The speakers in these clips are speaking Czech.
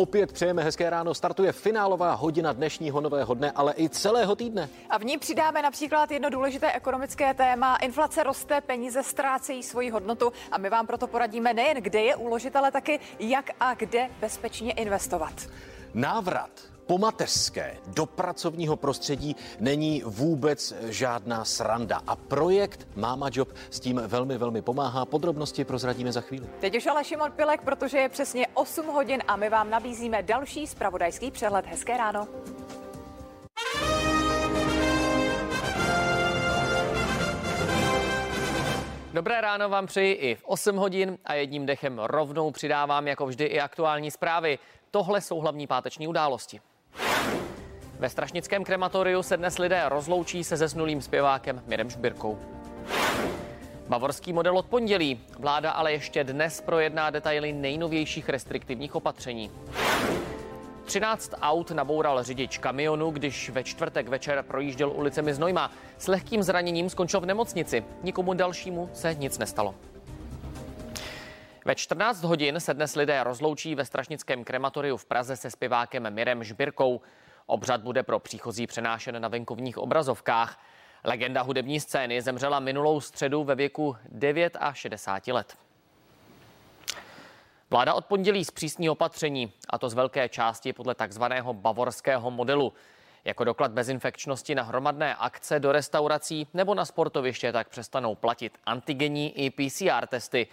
opět přejeme hezké ráno. Startuje finálová hodina dnešního nového dne, ale i celého týdne. A v ní přidáme například jedno důležité ekonomické téma. Inflace roste, peníze ztrácejí svoji hodnotu a my vám proto poradíme nejen, kde je uložit, ale taky jak a kde bezpečně investovat. Návrat po mateřské do pracovního prostředí není vůbec žádná sranda. A projekt Mama Job s tím velmi, velmi pomáhá. Podrobnosti prozradíme za chvíli. Teď už ale Šimon Pilek, protože je přesně 8 hodin a my vám nabízíme další spravodajský přehled. Hezké ráno. Dobré ráno vám přeji i v 8 hodin a jedním dechem rovnou přidávám jako vždy i aktuální zprávy. Tohle jsou hlavní páteční události. Ve Strašnickém krematoriu se dnes lidé rozloučí se zesnulým zpěvákem Mirem Šbirkou. Bavorský model od pondělí. Vláda ale ještě dnes projedná detaily nejnovějších restriktivních opatření. 13 aut naboural řidič kamionu, když ve čtvrtek večer projížděl ulicemi Znojma. S lehkým zraněním skončil v nemocnici. Nikomu dalšímu se nic nestalo. Ve 14 hodin se dnes lidé rozloučí ve Strašnickém krematoriu v Praze se zpěvákem Mirem Žbirkou. Obřad bude pro příchozí přenášen na venkovních obrazovkách. Legenda hudební scény zemřela minulou středu ve věku 9 a 60 let. Vláda od pondělí zpřísní opatření, a to z velké části podle takzvaného bavorského modelu. Jako doklad bezinfekčnosti na hromadné akce do restaurací nebo na sportoviště tak přestanou platit antigenní i PCR testy.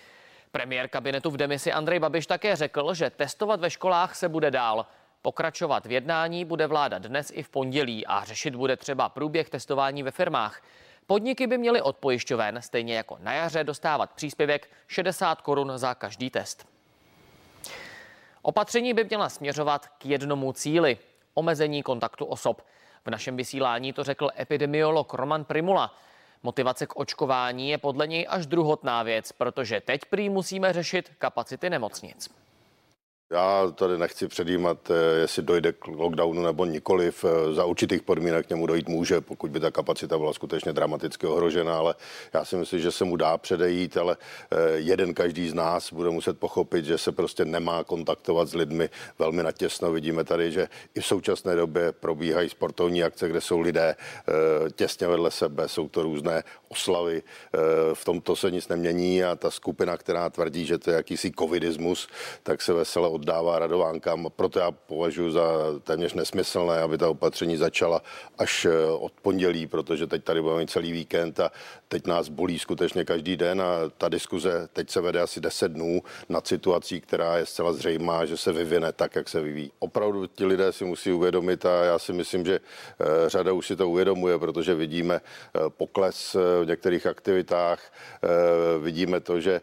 Premiér kabinetu v demisi Andrej Babiš také řekl, že testovat ve školách se bude dál. Pokračovat v jednání bude vláda dnes i v pondělí a řešit bude třeba průběh testování ve firmách. Podniky by měly od pojišťoven, stejně jako na jaře, dostávat příspěvek 60 korun za každý test. Opatření by měla směřovat k jednomu cíli omezení kontaktu osob. V našem vysílání to řekl epidemiolog Roman Primula. Motivace k očkování je podle něj až druhotná věc, protože teď prý musíme řešit kapacity nemocnic. Já tady nechci předjímat, eh, jestli dojde k lockdownu nebo nikoliv. Eh, za určitých podmínek k němu dojít může, pokud by ta kapacita byla skutečně dramaticky ohrožena, ale já si myslím, že se mu dá předejít, ale eh, jeden každý z nás bude muset pochopit, že se prostě nemá kontaktovat s lidmi velmi natěsno. Vidíme tady, že i v současné době probíhají sportovní akce, kde jsou lidé těsně vedle sebe, jsou to různé oslavy. V tomto se nic nemění a ta skupina, která tvrdí, že to je jakýsi covidismus, tak se vesele oddává radovánkám. Proto já považuji za téměř nesmyslné, aby ta opatření začala až eh, od pondělí, protože teď tady budeme mít celý víkend a teď nás bolí skutečně každý den a ta diskuze teď se vede asi 10 dnů nad situací, která je zcela zřejmá, že se vyvine tak, jak se vyvíjí. Opravdu ti lidé si musí uvědomit a já si myslím, že eh, řada už si to uvědomuje, protože vidíme eh, pokles v některých aktivitách, vidíme to, že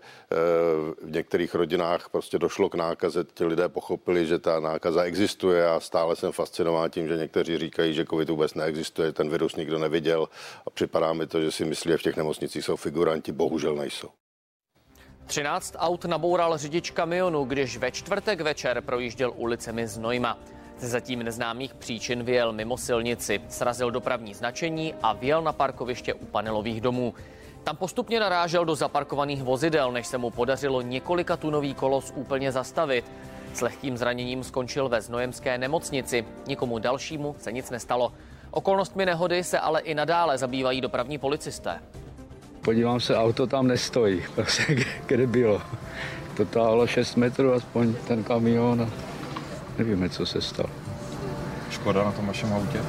v některých rodinách prostě došlo k nákaze ti lidé pochopili, že ta nákaza existuje a stále jsem fascinován tím, že někteří říkají, že covid vůbec neexistuje, ten virus nikdo neviděl a připadá mi to, že si myslí, že v těch nemocnicích jsou figuranti, bohužel nejsou. 13 aut naboural řidič kamionu, když ve čtvrtek večer projížděl ulicemi Znojma. Ze zatím neznámých příčin vyjel mimo silnici, srazil dopravní značení a vyjel na parkoviště u panelových domů. Tam postupně narážel do zaparkovaných vozidel, než se mu podařilo několika tunový kolos úplně zastavit. S lehkým zraněním skončil ve Znojemské nemocnici. Nikomu dalšímu se nic nestalo. Okolnostmi nehody se ale i nadále zabývají dopravní policisté. Podívám se, auto tam nestojí, prostě kde bylo. To táhlo 6 metrů, aspoň ten kamion a nevíme, co se stalo. Škoda na tom vašem autě?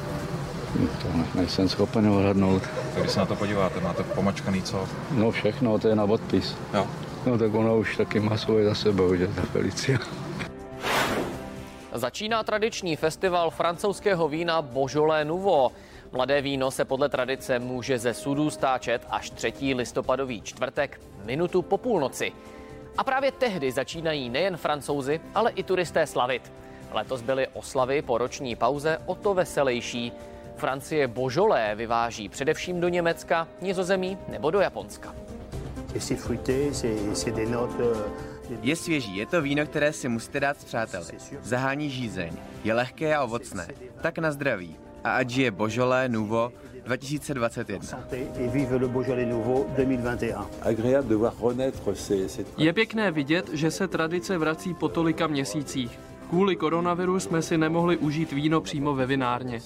No, to nejsem schopen odhadnout. Tak když se na to podíváte, máte pomačkaný co? No všechno, to je na odpis. Jo. No tak ona už taky má svoje za sebou, že ta Felicia. Začíná tradiční festival francouzského vína Beaujolais Nouveau. Mladé víno se podle tradice může ze sudů stáčet až 3. listopadový čtvrtek, minutu po půlnoci. A právě tehdy začínají nejen francouzi, ale i turisté slavit. Letos byly oslavy po roční pauze o to veselější. Francie Beaujolais vyváží především do Německa, Nizozemí nebo do Japonska. Je svěží, je to víno, které si musíte dát s přáteli. Zahání žízeň, je lehké a ovocné. Tak na zdraví. A ať je Beaujolais Nouveau 2021. Je pěkné vidět, že se tradice vrací po tolika měsících. Kvůli koronaviru jsme si nemohli užít víno přímo ve vinárně.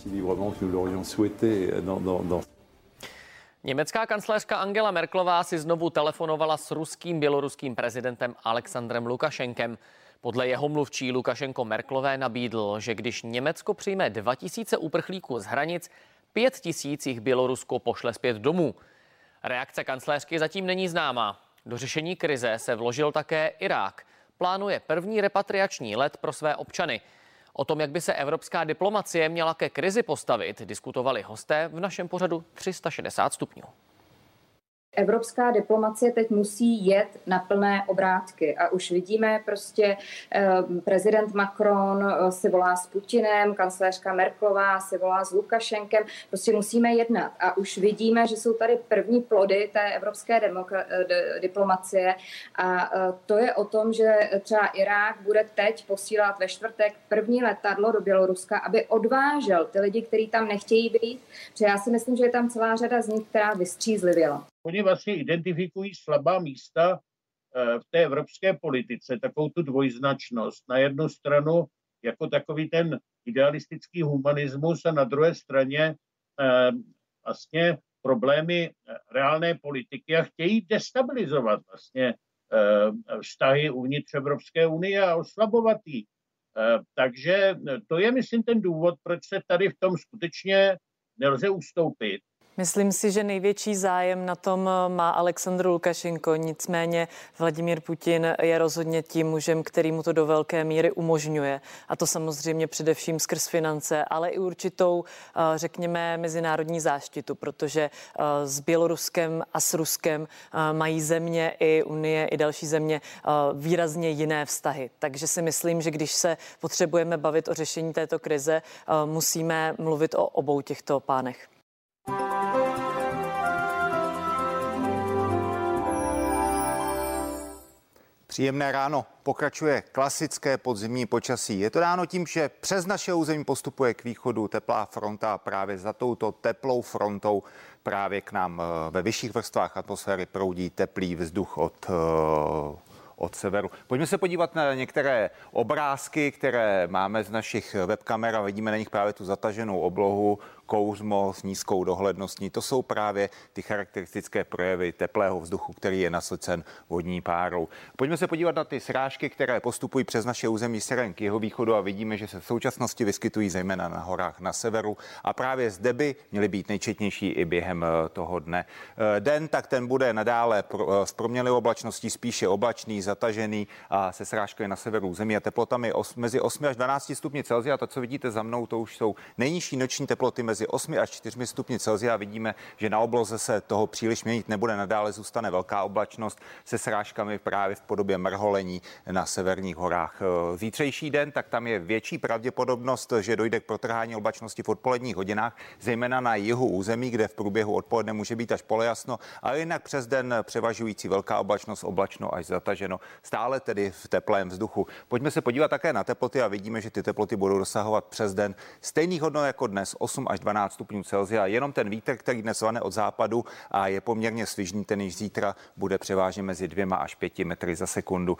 Německá kancléřka Angela Merklová si znovu telefonovala s ruským běloruským prezidentem Alexandrem Lukašenkem. Podle jeho mluvčí Lukašenko Merklové nabídl, že když Německo přijme 2000 uprchlíků z hranic, 5000 jich Bělorusko pošle zpět domů. Reakce kancléřky zatím není známá. Do řešení krize se vložil také Irák. Plánuje první repatriační let pro své občany. O tom, jak by se evropská diplomacie měla ke krizi postavit, diskutovali hosté v našem pořadu 360 stupňů. Evropská diplomacie teď musí jet na plné obrátky. A už vidíme prostě eh, prezident Macron eh, si volá s Putinem, kancléřka Merklová si volá s Lukašenkem, prostě musíme jednat. A už vidíme, že jsou tady první plody té evropské demokra- eh, diplomacie. A to je o tom, že třeba Irák bude teď posílat ve čtvrtek první letadlo do Běloruska, aby odvážel ty lidi, kteří tam nechtějí být, protože já si myslím, že je tam celá řada z nich, která vystřízlivěla. Oni vlastně identifikují slabá místa eh, v té evropské politice, takovou tu dvojznačnost. Na jednu stranu jako takový ten idealistický humanismus a na druhé straně eh, vlastně problémy eh, reálné politiky a chtějí destabilizovat vlastně vztahy uvnitř Evropské unie a oslabovat ji. Takže to je, myslím, ten důvod, proč se tady v tom skutečně nelze ustoupit. Myslím si, že největší zájem na tom eh, má Aleksandr Lukašenko, nicméně Vladimír Putin je rozhodně tím mužem, který mu to do velké míry umožňuje. A to samozřejmě především skrz finance, ale i určitou, eh, řekněme, mezinárodní záštitu, protože eh, s Běloruskem a s Ruskem mají země i Unie, i další země výrazně jiné vztahy. Takže si myslím, že když se potřebujeme bavit o řešení této krize, musíme mluvit o obou těchto pánech. Příjemné ráno. Pokračuje klasické podzimní počasí. Je to dáno tím, že přes naše území postupuje k východu teplá fronta a právě za touto teplou frontou právě k nám eh, ve vyšších vrstvách atmosféry proudí teplý vzduch od eh, od severu. Pojďme se podívat na některé obrázky, které máme z našich webkamer a vidíme na nich právě tu zataženou oblohu, kouřmo s nízkou dohledností. To jsou právě ty charakteristické projevy teplého vzduchu, který je naslecen vodní párou. Pojďme se podívat na ty srážky, které postupují přes naše území směrem k jeho východu a vidíme, že se v současnosti vyskytují zejména na horách na severu a právě zde by měly být nejčetnější i během eh, toho dne. Eh, den tak ten bude nadále s eh, proměnlivou oblačností spíše oblačný, zatažený a se srážkami na severu území a teplotami mezi 8 až 12 stupni Celsia. To, co vidíte za mnou, to už jsou nejnižší noční teploty mezi mezi 8 až 4 stupni Celsia. Vidíme, že na obloze se toho příliš měnit nebude. Nadále zůstane velká oblačnost se srážkami právě v podobě mrholení na severních horách. Zítřejší den, tak tam je větší pravděpodobnost, že dojde k protrhání oblačnosti v odpoledních hodinách, zejména na jihu území, kde v průběhu odpoledne může být až polejasno, ale jinak přes den převažující velká oblačnost, oblačno až zataženo, stále tedy v teplém vzduchu. Pojďme se podívat také na teploty a vidíme, že ty teploty budou dosahovat přes den stejných hodnot jako dnes 8 až 12 12 stupňů Celsia. Jenom ten vítr, který dnes vane od západu a je poměrně svižný, ten již zítra bude převážně mezi dvěma až pěti metry za sekundu.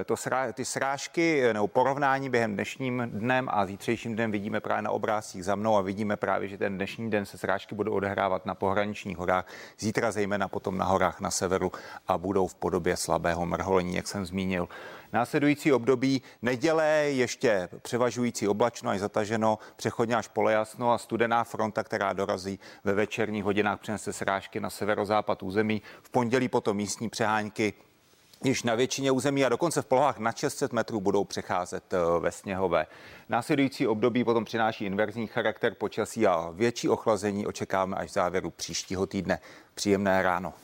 E, to srá, ty srážky e, nebo porovnání během dnešním dnem a zítřejším dnem vidíme právě na obrázcích za mnou a vidíme právě, že ten dnešní den se srážky budou odehrávat na pohraničních horách, zítra zejména potom na horách na severu a budou v podobě slabého mrholení, jak jsem zmínil. Následující období neděle ještě převažující oblačno až zataženo, přechodně až polejasno a studená fronta, která dorazí ve večerních hodinách, přinese srážky na severozápad území. V pondělí potom místní přehánky Již na většině území a dokonce v polohách na 600 metrů budou přecházet eh, ve sněhové. Následující období potom přináší inverzní charakter počasí a větší ochlazení očekáváme až v závěru příštího týdne. Příjemné ráno.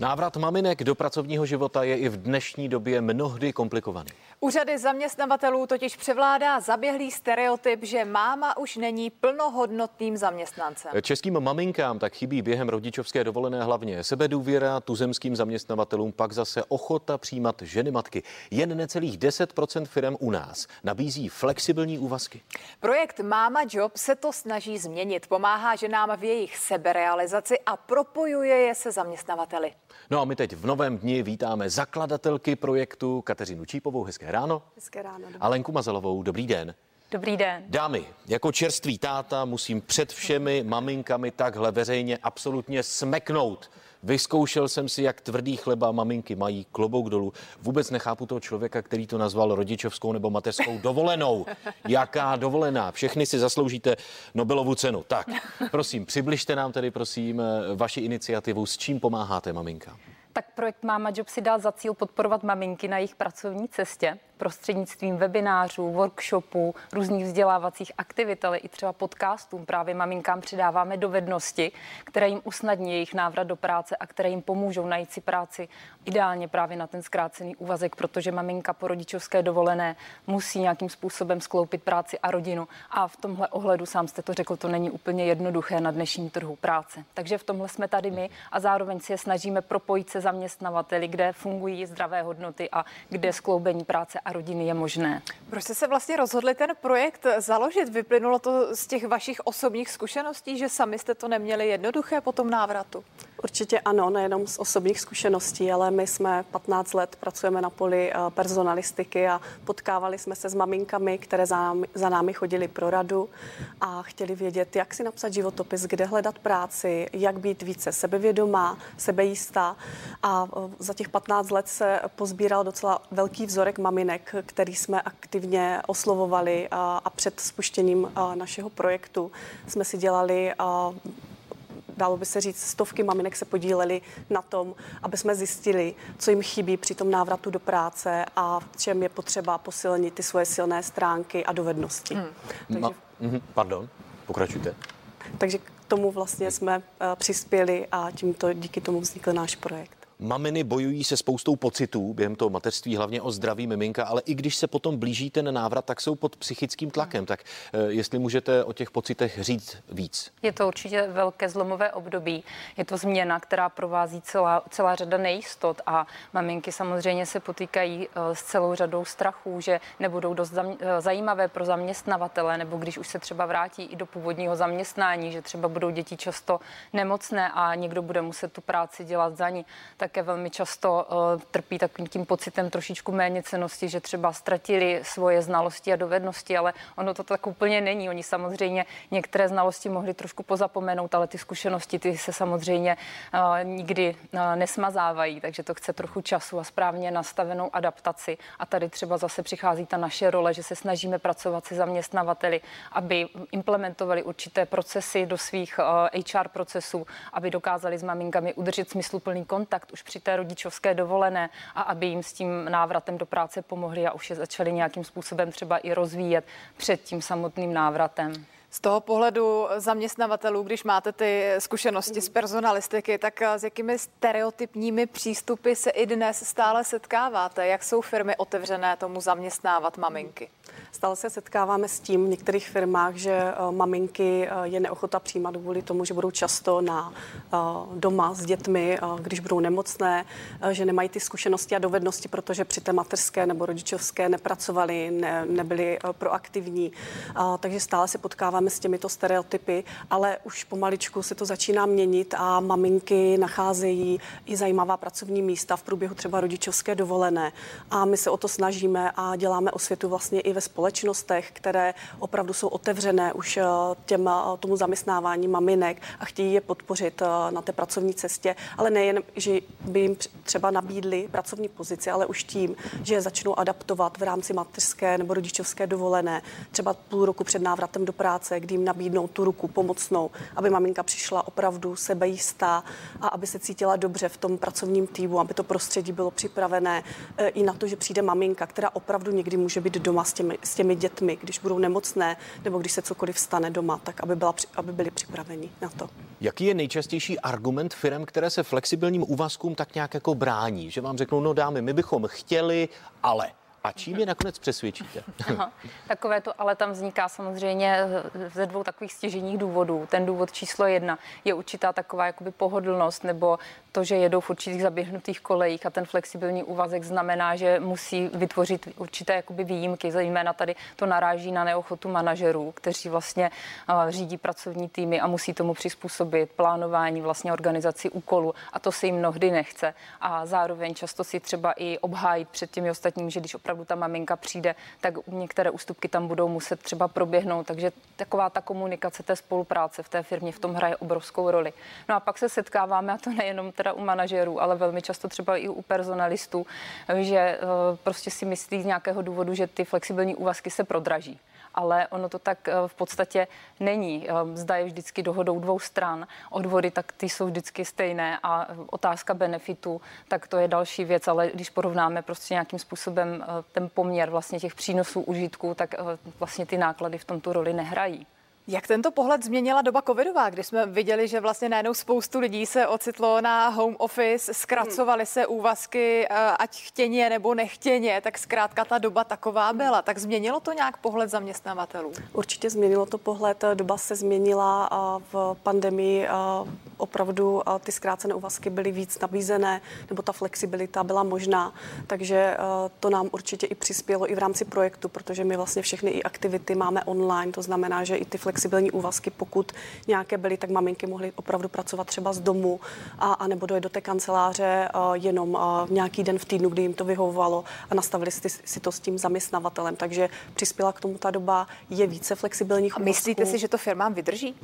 Návrat maminek do pracovního života je i v dnešní době mnohdy komplikovaný. Úřady zaměstnavatelů totiž převládá zaběhlý stereotyp, že máma už není plnohodnotným zaměstnancem. Českým maminkám tak chybí během rodičovské dovolené hlavně sebedůvěra, tuzemským zaměstnavatelům pak zase ochota přijímat ženy matky. Jen necelých 10% firm u nás nabízí flexibilní úvazky. Projekt Máma Job se to snaží změnit. Pomáhá ženám v jejich seberealizaci a propojuje je se zaměstnavateli. No a my teď v novém dni vítáme zakladatelky projektu Kateřinu Čípovou. Hezké ráno. Hezké ráno. A Lenku Mazelovou. Dobrý den. Dobrý den. Dámy, jako čerstvý táta musím před všemi maminkami takhle veřejně absolutně smeknout. Vyzkoušel jsem si, jak tvrdý chleba maminky mají, klobouk dolů. Vůbec nechápu toho člověka, který to nazval rodičovskou nebo mateřskou dovolenou. Jaká dovolená? Všechny si zasloužíte Nobelovu cenu. Tak, prosím, přibližte nám tedy, prosím, vaši iniciativu. S čím pomáháte maminkám? Tak projekt Mama Job si dal za cíl podporovat maminky na jejich pracovní cestě prostřednictvím webinářů, workshopů, různých vzdělávacích aktivit, ale i třeba podcastů. Právě maminkám přidáváme dovednosti, které jim usnadní jejich návrat do práce a které jim pomůžou najít si práci ideálně právě na ten zkrácený úvazek, protože maminka po rodičovské dovolené musí nějakým způsobem skloupit práci a rodinu. A v tomhle ohledu, sám jste to řekl, to není úplně jednoduché na dnešním trhu práce. Takže v tomhle jsme tady my a zároveň si je snažíme propojit se zaměstnavateli, kde fungují zdravé hodnoty a kde skloubení práce a a rodiny je možné. Proč jste se vlastně rozhodli ten projekt založit? Vyplynulo to z těch vašich osobních zkušeností, že sami jste to neměli jednoduché po tom návratu? Určitě ano, nejenom z osobních zkušeností, ale my jsme 15 let pracujeme na poli eh, personalistiky a potkávali jsme se s maminkami, které za námi, za námi chodili pro radu a chtěli vědět, jak si napsat životopis, kde hledat práci, jak být více sebevědomá, sebejistá. A eh, za těch 15 let se pozbíral docela velký vzorek maminek, který jsme aktivně oslovovali a, a před spuštěním našeho projektu jsme si dělali dalo by se říct, stovky maminek se podílely na tom, aby jsme zjistili, co jim chybí při tom návratu do práce a v čem je potřeba posilnit ty svoje silné stránky a dovednosti. Hmm. Takže... Ma- mhm, pardon, pokračujte. Takže k tomu vlastně jsme uh, přispěli a tímto díky tomu vznikl náš projekt. Maminy bojují se spoustou pocitů během toho mateřství, hlavně o zdraví miminka, ale i když se potom blíží ten návrat, tak jsou pod psychickým tlakem. Tak eh, jestli můžete o těch pocitech říct víc. Je to určitě velké zlomové období. Je to změna, která provází celá, celá řada nejistot a maminky samozřejmě se potýkají eh, s celou řadou strachů, že nebudou dost eh, zajímavé pro zaměstnavatele, nebo když už se třeba vrátí i do původního zaměstnání, že třeba budou děti často nemocné a někdo bude muset tu práci dělat za ní. Tak také velmi často uh, trpí takovým tím pocitem trošičku méně cenosti, že třeba ztratili svoje znalosti a dovednosti, ale ono to tak úplně není. Oni samozřejmě některé znalosti mohli trošku pozapomenout, ale ty zkušenosti ty se samozřejmě uh, nikdy uh, nesmazávají, takže to chce trochu času a správně nastavenou adaptaci. A tady třeba zase přichází ta naše role, že se snažíme pracovat se zaměstnavateli, aby implementovali určité procesy do svých HR procesů, aby dokázali s maminkami udržet smysluplný kontakt už při té rodičovské dovolené a aby jim s tím návratem do práce pomohli a už je začali nějakým způsobem třeba i rozvíjet před tím samotným návratem. Z toho pohledu zaměstnavatelů, když máte ty zkušenosti z personalistiky, tak s jakými stereotypními přístupy se i dnes stále setkáváte? Jak jsou firmy otevřené tomu zaměstnávat maminky? Stále se setkáváme s tím v některých firmách, že eh, maminky eh, je neochota přijímat kvůli tomu, že budou často na eh, doma s dětmi, když budou nemocné, že nemají ty zkušenosti a dovednosti, protože při té mateřské nebo rodičovské nepracovali, ne, nebyli proaktivní. Takže stále se potkáváme s těmito stereotypy, ale už pomaličku se to začíná měnit a maminky nacházejí i zajímavá pracovní místa v průběhu třeba rodičovské dovolené. A my se o to snažíme a děláme osvětu vlastně i ve společnosti společnostech, které opravdu jsou otevřené už eh, těm, eh, tomu zaměstnávání maminek a chtějí je podpořit eh, na té pracovní cestě, ale nejen, že by jim třeba nabídli pracovní pozici, ale už tím, že je začnou adaptovat v rámci mateřské nebo rodičovské dovolené, třeba půl roku před návratem do práce, kdy jim nabídnou tu ruku pomocnou, aby maminka přišla opravdu sebejistá a aby se cítila dobře v tom pracovním týmu, aby to prostředí bylo připravené i na to, že přijde maminka, která opravdu někdy může být doma s těmi, s těmi dětmi, když budou nemocné nebo když se cokoliv stane doma, tak aby, byla, aby byli připraveni na to. Jaký je nejčastější argument firm, které se flexibilním úvazkům tak nějak jako brání? Že vám řeknou, no dámy, my bychom chtěli, ale A čím je nakonec přesvědčíte? Aha, takové to ale tam vzniká samozřejmě ze dvou takových stěženích důvodů. Ten důvod číslo jedna je určitá taková jakoby pohodlnost nebo to, že jedou v určitých zaběhnutých kolejích a ten flexibilní úvazek znamená, že musí vytvořit určité jakoby výjimky. Zejména tady to naráží na neochotu manažerů, kteří vlastně řídí pracovní týmy a musí tomu přizpůsobit plánování, vlastně organizaci úkolu a to se jim mnohdy nechce. A zároveň často si třeba i obhájit před těmi ostatními, že když opravdu ta maminka přijde, tak některé ústupky tam budou muset třeba proběhnout. Takže taková ta komunikace té spolupráce v té firmě v tom hraje obrovskou roli. No a pak se setkáváme, a to nejenom teda u manažerů, ale velmi často třeba i u personalistů, že eh, prostě si myslí z nějakého důvodu, že ty flexibilní úvazky se prodraží ale ono to tak eh, v podstatě není. Eh, zda je vždycky dohodou dvou stran. Odvody tak ty jsou vždycky stejné a otázka benefitu, tak to je další věc, ale když porovnáme prostě nějakým způsobem ten poměr vlastně těch přínosů užitků, tak vlastně ty náklady v tomto roli nehrají. Jak tento pohled změnila doba covidová, kdy jsme viděli, že vlastně najednou spoustu lidí se ocitlo na home office, zkracovaly se úvazky, eh, ať chtěně nebo nechtěně, tak zkrátka ta doba taková byla. Tak změnilo to nějak pohled zaměstnavatelů? Určitě změnilo to pohled. Doba se změnila v pandemii. Opravdu ty zkrácené úvazky byly víc nabízené, nebo ta flexibilita byla možná. Takže eh, to nám určitě i přispělo i v rámci projektu, protože my vlastně všechny i aktivity máme online. To znamená, že i ty flexibilní úvazky, pokud nějaké byly, tak maminky mohly opravdu pracovat třeba z domu a, a nebo dojet do té kanceláře uh, jenom uh, nějaký den v týdnu, kdy jim to vyhovovalo a nastavili si, si to s tím zaměstnavatelem. Takže přispěla k tomu ta doba, je více flexibilních a myslíte si, že to firmám vydrží?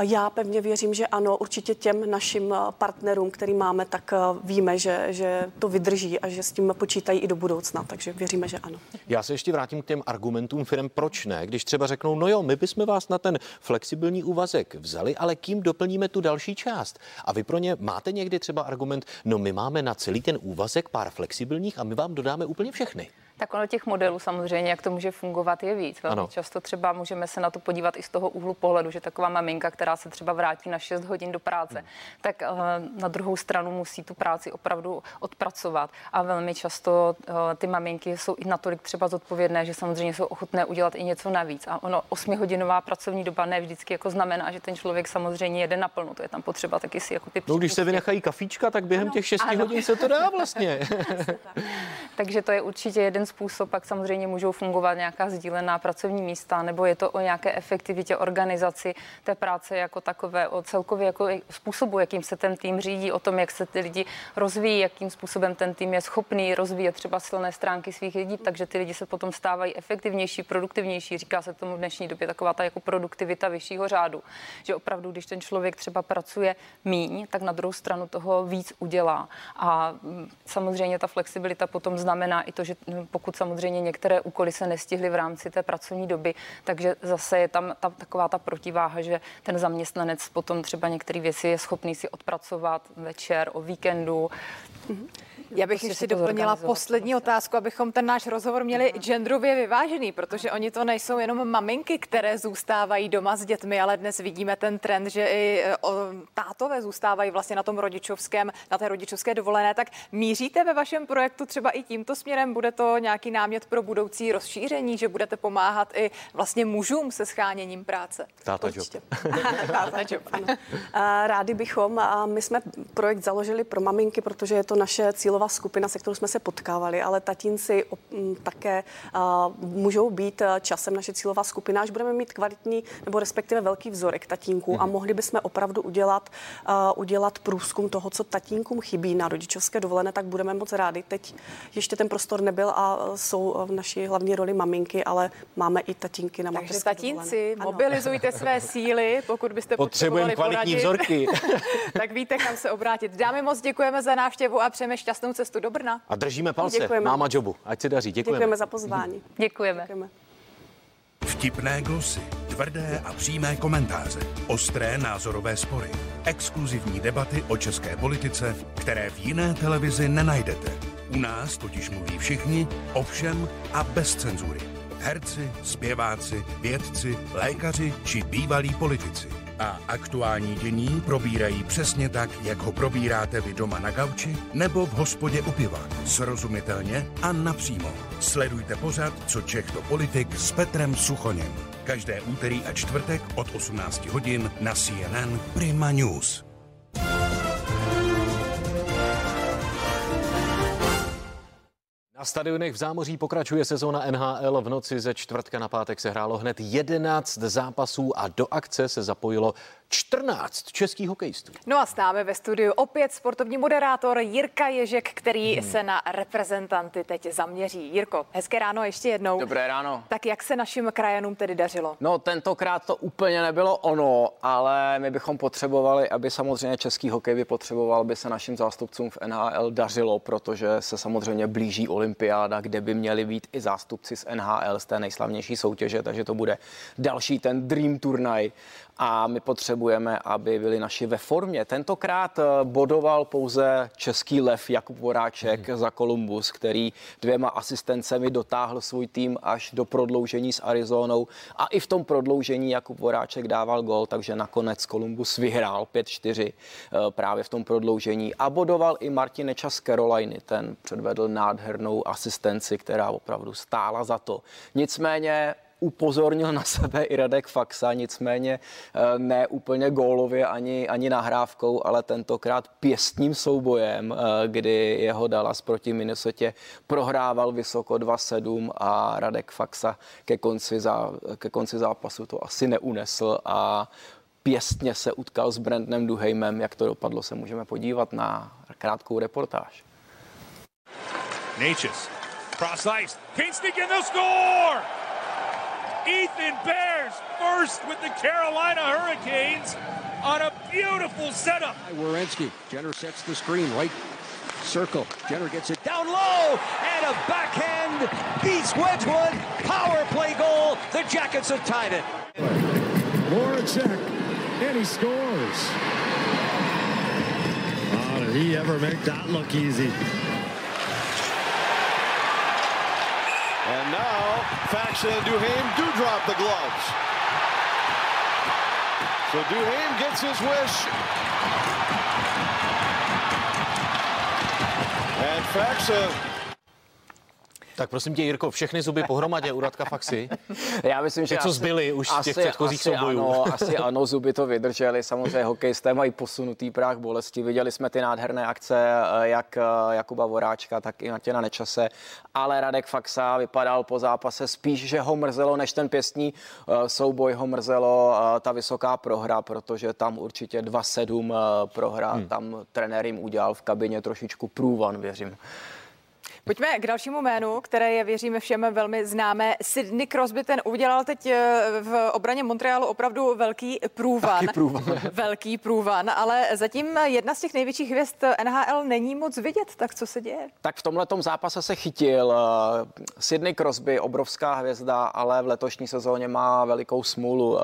Já pevně věřím, že ano, určitě těm našim partnerům, který máme, tak víme, že, že to vydrží a že s tím počítají i do budoucna, takže věříme, že ano. Já se ještě vrátím k těm argumentům firm, proč ne, když třeba řeknou, no jo, my bychom vás na ten flexibilní úvazek vzali, ale kým doplníme tu další část? A vy pro ně máte někdy třeba argument, no my máme na celý ten úvazek pár flexibilních a my vám dodáme úplně všechny. Tak ono těch modelů samozřejmě, jak to může fungovat, je víc. Velmi ano. často třeba můžeme se na to podívat i z toho úhlu pohledu, že taková maminka, která se třeba vrátí na 6 hodin do práce, hmm. tak uh, na druhou stranu musí tu práci opravdu odpracovat. A velmi často uh, ty maminky jsou i natolik třeba zodpovědné, že samozřejmě jsou ochotné udělat i něco navíc. A ono 8-hodinová pracovní doba ne vždycky jako znamená, že ten člověk samozřejmě jede naplno. To je tam potřeba taky si jako ty No, když se vynechají kafíčka, tak během ano, těch 6 ano. hodin se to dá vlastně. Takže to je určitě jeden způsob, pak samozřejmě můžou fungovat nějaká sdílená pracovní místa, nebo je to o nějaké efektivitě organizaci té práce jako takové, o celkově jako způsobu, jakým se ten tým řídí, o tom, jak se ty lidi rozvíjí, jakým způsobem ten tým je schopný rozvíjet třeba silné stránky svých lidí, takže ty lidi se potom stávají efektivnější, produktivnější. Říká se tomu v dnešní době taková ta jako produktivita vyššího řádu, že opravdu, když ten člověk třeba pracuje míň, tak na druhou stranu toho víc udělá. A mm, samozřejmě ta flexibilita potom znamená i to, že mm, pokud samozřejmě některé úkoly se nestihly v rámci té pracovní doby, takže zase je tam ta, taková ta protiváha, že ten zaměstnanec potom třeba některé věci je schopný si odpracovat večer, o víkendu. Mm-hmm. Já bych ještě doplnila poslední otázku, abychom ten náš rozhovor měli genderově vyvážený, protože oni to nejsou jenom maminky, které zůstávají doma s dětmi, ale dnes vidíme ten trend, že i e, tátové zůstávají vlastně na tom rodičovském, na té rodičovské dovolené. Tak míříte ve vašem projektu třeba i tímto směrem? Bude to nějaký námět pro budoucí rozšíření, že budete pomáhat i vlastně mužům se scháněním práce? Táta job. Táta job, ano. Rádi bychom. A my jsme projekt založili pro maminky, protože je to naše cílová cílová skupina, se kterou jsme se potkávali, ale tatínci také můžou být časem naše cílová skupina, až budeme mít kvalitní nebo respektive velký vzorek tatínků mm. a mhm. mohli bychom opravdu udělat, udělat průzkum toho, co tatínkům chybí na rodičovské dovolené, tak budeme moc rádi. Teď ještě ten prostor nebyl a jsou v naší hlavní roli maminky, ale máme i tatínky na Takže tatínci, dovolené. mobilizujte své síly, pokud byste potřebovali kvalitní poradit, vzorky. tak víte, kam se obrátit. Dámy, moc děkujeme za návštěvu a přejeme šťastnou šťastnou cestu do Brna. A držíme palce. Děkujeme. Máma Jobu. Ať se daří. Děkujeme. Děkujeme za pozvání. Děkujeme. Děkujeme. Vtipné glosy, tvrdé a přímé komentáře, ostré názorové spory, exkluzivní debaty o české politice, které v jiné televizi nenajdete. U nás totiž mluví všichni, ovšem a bez cenzury. Herci, zpěváci, vědci, lékaři či bývalí politici A aktuální dění probírají přesně tak, jak ho probíráte vy doma na gauči nebo v hospodě u piva. Srozumitelně a napřímo. Sledujte pořad, co Čech to politik s Petrem Suchoněm. Každé úterý a čtvrtek od 18 hodin na CNN Prima News. Na stadionech v zámoří pokračuje sezóna NHL. V noci ze čtvrtka na pátek se hrálo hned 11 zápasů a do akce se zapojilo 14 českých hokejistů. No a s námi ve studiu opět sportovní moderátor Jirka Ježek, který hmm. se na reprezentanty teď zaměří. Jirko, hezké ráno ještě jednou. Dobré ráno. Tak jak se našim krajanům tedy dařilo? No tentokrát to úplně nebylo ono, ale my bychom potřebovali, aby samozřejmě český hokej by potřeboval, aby se našim zástupcům v NHL dařilo, protože se samozřejmě blíží olympiáda, kde by měli být i zástupci z NHL, z té nejslavnější soutěže, takže to bude další ten Dream turnaj a my potřebujeme, aby byli naši ve formě. Tentokrát eh, bodoval pouze český lev Jakub Voráček hmm. za Columbus, který dvěma asistencemi dotáhl svůj tým až do prodloužení s Arizonou a i v tom prodloužení Jakub Voráček dával gol, takže nakonec Columbus vyhrál 5-4 eh, právě v tom prodloužení a bodoval i Martin Nečas Caroliny, ten předvedl nádhernou asistenci, která opravdu stála za to. Nicméně upozornil na sebe i Radek Faxa, nicméně eh, ne úplně gólově ani, ani nahrávkou, ale tentokrát pěstním soubojem, eh, kdy jeho Dallas proti Minnesota prohrával vysoko 2-7 a Radek Faxa ke konci, zá, ke konci zápasu to asi neunesl a pěstně se utkal s Brandnem Duheimem. Jak to dopadlo, se můžeme podívat na krátkou reportáž. Natchez, cross ice, Kane sneak in the score! Ethan Bears first with the Carolina Hurricanes on a beautiful setup. Wierenski, Jenner sets the screen, right circle. Jenner gets it down low and a backhand beats Wedgwood. Power play goal. The Jackets have tied it. check, and he scores. Oh, did he ever make that look easy? And now, Faxa and Duhaime do drop the gloves. So Duhaime gets his wish. And Faxa Tak prosím tě, Jirko, všechny zuby pohromadě u Radka Faxy. Já myslím, že Ty, co asi, zbyly už z těch předchozích asi soubojů. Ano, asi ano, zuby to vydrželi. Samozřejmě hokejisté mají posunutý práh bolesti. Viděli jsme ty nádherné akce, eh, jak eh, Jakuba Voráčka, tak i Matěna Nečase. Ale Radek Faxa vypadal po zápase spíš, že ho mrzelo, než ten pěstní eh, souboj ho mrzelo ta vysoká prohra, protože tam určitě 2-7 prohra. Hmm. Tam trenér jim udělal v kabině trošičku průvan, věřím. Pojďme k dalšímu jménu, které je, věříme všem, velmi známé. Sidney Crosby, ten udělal teď eh, v obraně Montrealu opravdu velký průvan. průvan. velký průvan, ale zatím jedna z těch největších hvězd NHL není moc vidět, tak co se děje? Tak v tomhle zápase se chytil eh, Sidney Crosby, obrovská hvězda, ale v letošní sezóně má velikou smůlu. Eh,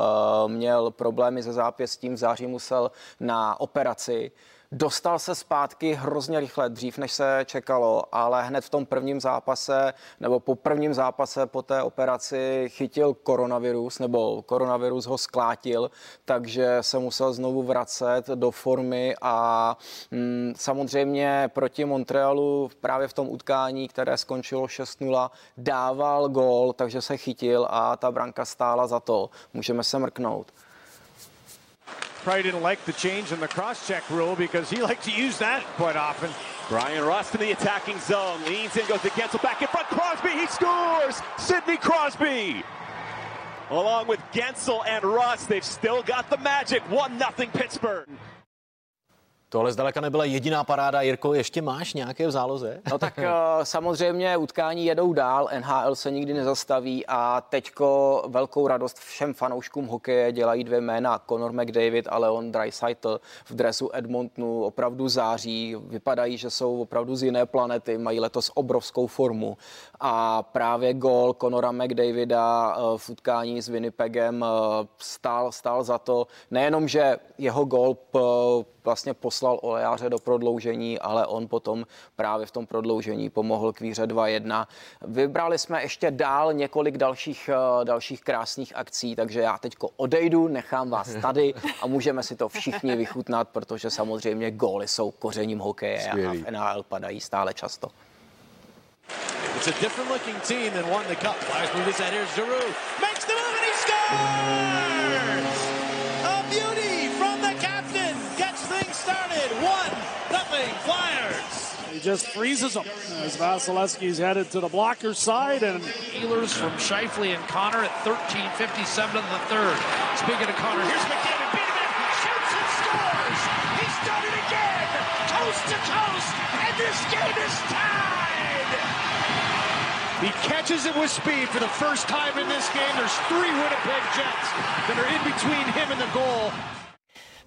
měl problémy se zápěstím, v září musel na operaci. Dostal se zpátky hrozně rychle, dřív než se čekalo, ale hned v tom prvním zápase nebo po prvním zápase po té operaci chytil koronavirus nebo koronavirus ho sklátil, takže se musel znovu vracet do formy a hm, samozřejmě proti Montrealu právě v tom utkání, které skončilo 6-0, dával gol, takže se chytil a ta branka stála za to. Můžeme se mrknout. Probably didn't like the change in the cross-check rule because he liked to use that quite often. Brian Rust in the attacking zone. Leans in, goes to Gensel back in front. Crosby, he scores! Sidney Crosby! Along with Gensel and Rust, they've still got the magic. 1-0 Pittsburgh. Tohle zdaleka nebyla jediná paráda. Jirko, ještě máš nějaké v záloze? No tak uh, samozřejmě utkání jedou dál, NHL se nikdy nezastaví a teďko velkou radost všem fanouškům hokeje dělají dvě jména, Conor McDavid a Leon Dreisaitl v dresu Edmontonu opravdu září, vypadají, že jsou opravdu z jiné planety, mají letos obrovskou formu a právě gol Conora McDavida uh, v utkání s Winnipegem uh, stál, stál za to, nejenom, že jeho gol p- vlastně poslal olejáře do prodloužení, ale on potom právě v tom prodloužení pomohl k výře 2-1. Vybrali jsme ještě dál několik dalších, eh, dalších krásných akcí, takže já teďko odejdu, nechám vás tady a můžeme si to všichni vychutnat, protože samozřejmě góly jsou kořením hokeje Skvělý. a v NHL padají stále často. It's a different looking team than won the cup. Flyers move his head. Here's Giroux. Makes the move and he scores! Started. One, nothing, Flyers. He just freezes them as Vasilevsky's headed to the blocker side and Healers from Shifley and Connor at 13:57 of the third. Speaking of Connor, here's McDavid. Beat him in, shoots and scores. He's done it again, coast to coast, and this game is tied. He catches it with speed for the first time in this game. There's three Winnipeg Jets that are in between him and the goal.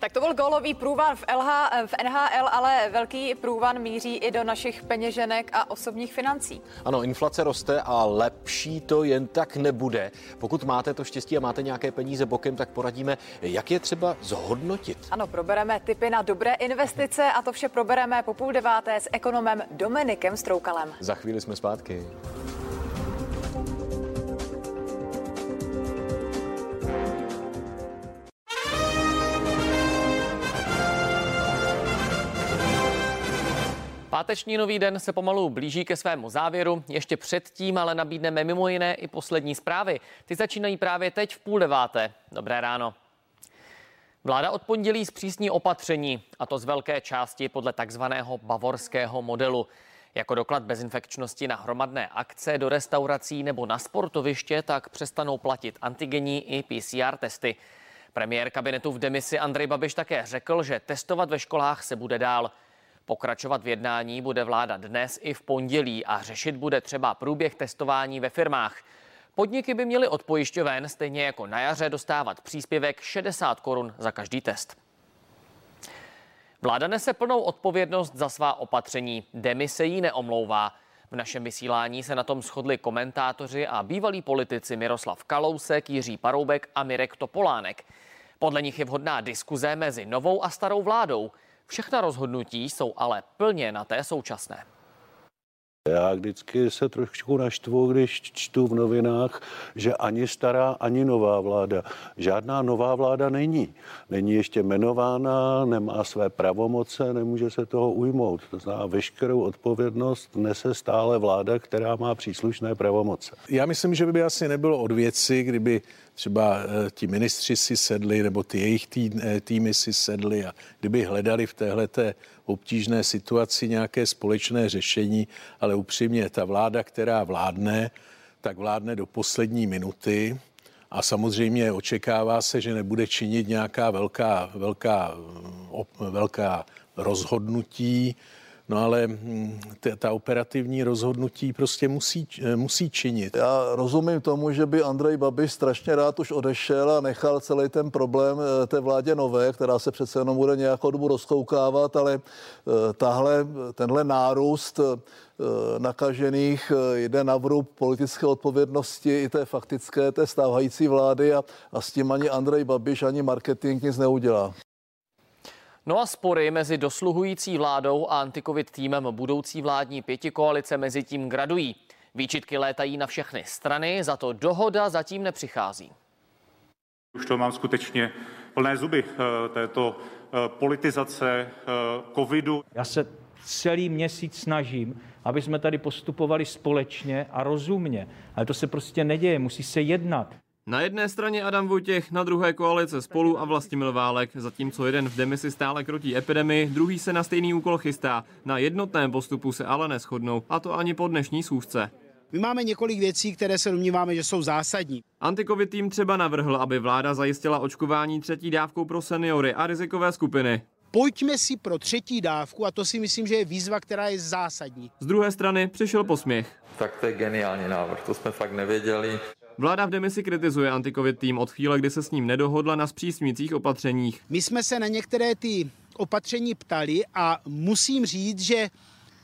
Tak to byl gólový průvan v, LH, v NHL, ale velký průvan míří i do našich peněženek a osobních financí. Ano, inflace roste a lepší to jen tak nebude. Pokud máte to štěstí a máte nějaké peníze bokem, tak poradíme, jak je třeba zhodnotit. Ano, probereme tipy na dobré investice a to vše probereme po půl deváté s ekonomem Dominikem Stroukalem. Za chvíli jsme zpátky. Páteční nový den se pomalu blíží ke svému závěru. Ještě předtím ale nabídneme mimo jiné i poslední zprávy. Ty začínají právě teď v půl deváté. Dobré ráno. Vláda od pondělí zpřísní opatření, a to z velké části podle takzvaného bavorského modelu. Jako doklad bezinfekčnosti na hromadné akce, do restaurací nebo na sportoviště tak přestanou platit antigenní i PCR testy. Premiér kabinetu v demisi Andrej Babiš také řekl, že testovat ve školách se bude dál. Pokračovat v jednání bude vláda dnes i v pondělí a řešit bude třeba průběh testování ve firmách. Podniky by měly od pojišťoven stejně jako na jaře dostávat příspěvek 60 korun za každý test. Vláda nese plnou odpovědnost za svá opatření. Demise jí neomlouvá. V našem vysílání se na tom shodli komentátoři a bývalí politici Miroslav Kalousek, Jiří Paroubek a Mirek Topolánek. Podle nich je vhodná diskuze mezi novou a starou vládou. Všechna rozhodnutí jsou ale plně na té současné. Já vždycky se trošku naštvu, když čtu v novinách, že ani stará, ani nová vláda. Žádná nová vláda není. Není ještě jmenována, nemá své pravomoce, nemůže se toho ujmout. To znamená, veškerou odpovědnost nese stále vláda, která má příslušné pravomoce. Já myslím, že by asi nebylo od věci, kdyby třeba eh, ti ministři si sedli, nebo ty jejich tý, eh, týmy si sedli a kdyby hledali v téhleté obtížné situaci nějaké společné řešení, ale upřímně ta vláda, která vládne, tak vládne do poslední minuty a samozřejmě očekává se, že nebude činit nějaká velká, velká, velká rozhodnutí, No ale hm, ta operativní rozhodnutí prostě musí, musí činit. Já rozumím tomu, že by Andrej Babiš strašně rád už odešel a nechal celý ten problém eh, té vládě nové, která se přece jenom bude nějakou dobu rozkoukávat, ale eh, tahle, tenhle nárůst eh, nakažených jde na vrub politické odpovědnosti i té faktické, té stávající vlády a, a s tím ani Andrej Babiš, ani marketing nic neudělá. No a spory mezi dosluhující vládou a antikovid týmem budoucí vládní pětikoalice mezi tím gradují. Výčitky létají na všechny strany, za to dohoda zatím nepřichází. Už to mám skutečně plné zuby eh, této eh, politizace eh, covidu. Já se celý měsíc snažím, aby jsme tady postupovali společně a rozumně. Ale to se prostě neděje, musí se jednat. Na jedné straně Adam Vojtěch, na druhé koalice spolu a Vlastimil Válek, zatímco jeden v demisi stále krotí epidemii, druhý se na stejný úkol chystá. Na jednotném postupu se ale neschodnou, a to ani po dnešní schůzce. My máme několik věcí, které se domníváme, že jsou zásadní. Antikovid tým třeba navrhl, aby vláda zajistila očkování třetí dávkou pro seniory a rizikové skupiny. Pojďme si pro třetí dávku a to si myslím, že je výzva, která je zásadní. Z druhé strany přišel posměch. Tak to je geniální návrh, to jsme fakt nevěděli. Vláda v demisi kritizuje antikovid tým od chvíle, kdy se s ním nedohodla na zpřísňujících opatřeních. My jsme se na některé ty opatření ptali a musím říct, že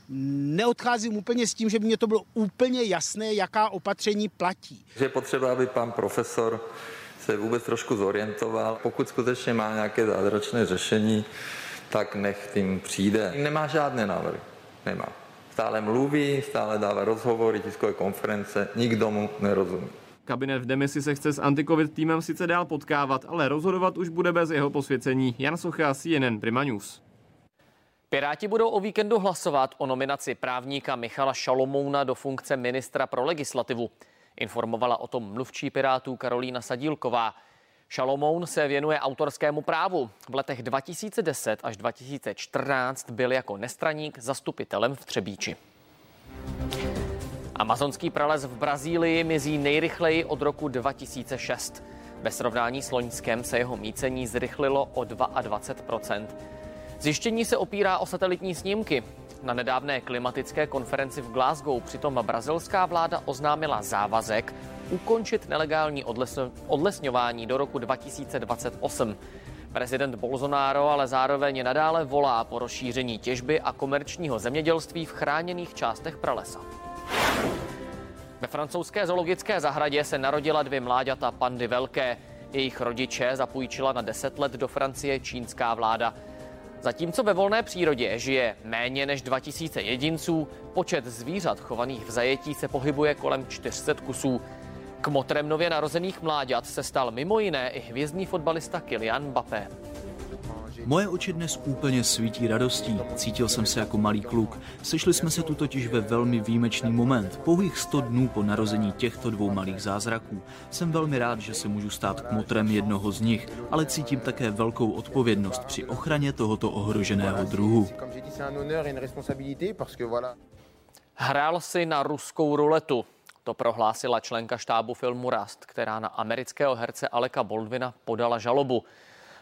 neodcházím úplně s tím, že by mě to bylo úplně jasné, jaká opatření platí. Je potřeba, aby pan profesor se vůbec trošku zorientoval. Pokud skutečně má nějaké zázračné řešení, tak nech tím přijde. Nemá žádné návrhy. Nemá. Stále mluví, stále dává rozhovory, tiskové konference, nikdo mu nerozumí. Kabinet v demisi se chce s antikovid týmem sice dál potkávat, ale rozhodovat už bude bez jeho posvěcení. Jan Socha, CNN Prima News. Piráti budou o víkendu hlasovat o nominaci právníka Michala Šalomouna do funkce ministra pro legislativu. Informovala o tom mluvčí Pirátů Karolína Sadílková. Šalomoun se věnuje autorskému právu. V letech 2010 až 2014 byl jako nestraník zastupitelem v Třebíči. Amazonský prales v Brazílii mizí nejrychleji od roku 2006. Ve srovnání s loňskem se jeho mícení zrychlilo o 22% Zjištění se opírá o satelitní snímky. Na nedávné klimatické konferenci v Glasgow přitom brazilská vláda oznámila závazek ukončit nelegální odlesňování do roku 2028. Prezident Bolsonaro ale zároveň nadále volá po rozšíření těžby a komerčního zemědělství v chráněných částech pralesa. Ve francouzské zoologické zahradě se narodila dvě mláďata pandy velké. Jejich rodiče zapůjčila na 10 let do Francie čínská vláda. Zatímco ve volné přírodě žije méně než 2000 jedinců, počet zvířat chovaných v zajetí se pohybuje kolem 400 kusů. Kmotrem nově narozených mláďat se stal mimo jiné i hvězdný fotbalista Kylian Mbappé. Moje oči dnes úplně svítí radostí. Cítil jsem se jako malý kluk. Sešli jsme se tu totiž ve velmi výjimečný moment, pouhých 100 dnů po narození těchto dvou malých zázraků. Jsem velmi rád, že se můžu stát kmotrem jednoho z nich, ale cítím také velkou odpovědnost při ochraně tohoto ohroženého druhu. Hrál si na ruskou ruletu. To prohlásila členka štábu filmu Rast, která na amerického herce Aleka Boldvina podala žalobu.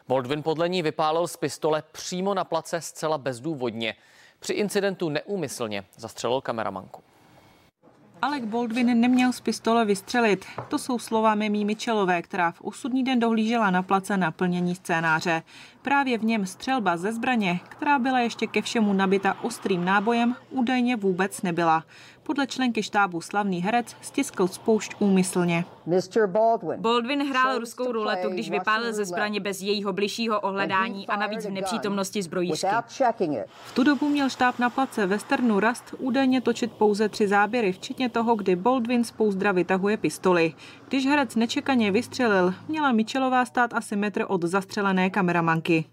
Baldwin podle ní vypálil z pistole přímo na place zcela bezdůvodně. Při incidentu neúmyslně zastřelil kameramanku. Alec Baldwin neměl z pistole vystřelit. To jsou slova Mimi Mitchellové, která v osudný den dohlížela na place na plnění scénáře. Právě v něm střelba ze zbraně, která byla ještě ke všemu nabita ostrým nábojem, údajně vůbec nebyla. Podle členky štábu slavný herec stiskl spoušť úmyslně. Baldwin hrál ruskou ruletu, když vypálil ze zbraně bez jejího bližšího ohledání a navíc v nepřítomnosti zbrojířky. V tu dobu měl štáb na place westernu Rust údajně točit pouze tři záběry, včetně toho, kdy Baldwin z pouzdra vytahuje pistoli. Když herec nečekaně vystřelil, měla Michelová stát asi metr od zastřelené kameramanky.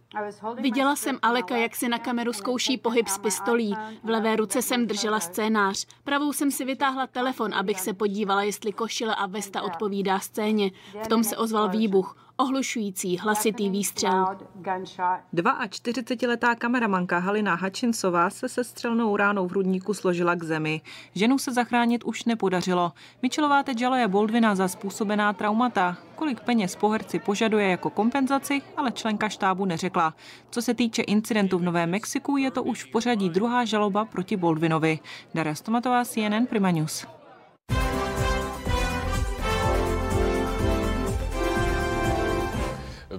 Viděla jsem Aleka, jak si na kameru zkouší pohyb s pistolí. V levé ruce jsem držela scénář. Pravou jsem si vytáhla telefon, abych se podívala, jestli košile a vesta odpovídá scéně. V tom se ozval výbuch ohlušující hlasitý výstřel. 42-letá kameramanka Halina Hačinsová se se střelnou ránou v hrudníku složila k zemi. Ženu se zachránit už nepodařilo. Michelová teď žaluje Boldvina za způsobená traumata. Kolik peněz po herci požaduje jako kompenzaci, ale členka štábu neřekla. Co se týče incidentu v Novém Mexiku, je to už v pořadí druhá žaloba proti Boldvinovi. Daria Stomatová, CNN Prima News.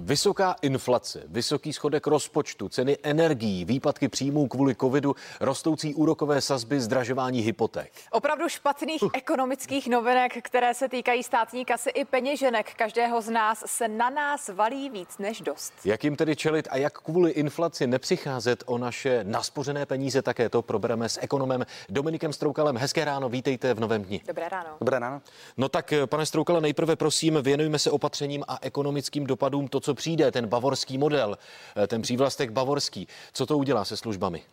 Vysoká inflace, vysoký schodek rozpočtu, ceny energií, výpadky příjmů kvůli covidu, rostoucí úrokové sazby, zdražování hypoték. Opravdu špatných uh. ekonomických novinek, které se týkají státní kasy i peněženek každého z nás, se na nás valí víc než dost. Jak jim tedy čelit a jak kvůli inflaci nepřicházet o naše naspořené peníze, také to probereme s ekonomem Dominikem Stroukalem. Hezké ráno, vítejte v novém dni. Dobré ráno. Dobré ráno. No tak, pane Stroukale, nejprve prosím, věnujme se opatřením a ekonomickým dopadům to, co přijde, ten bavorský model, eh, ten přívlastek bavorský, co to udělá se službami?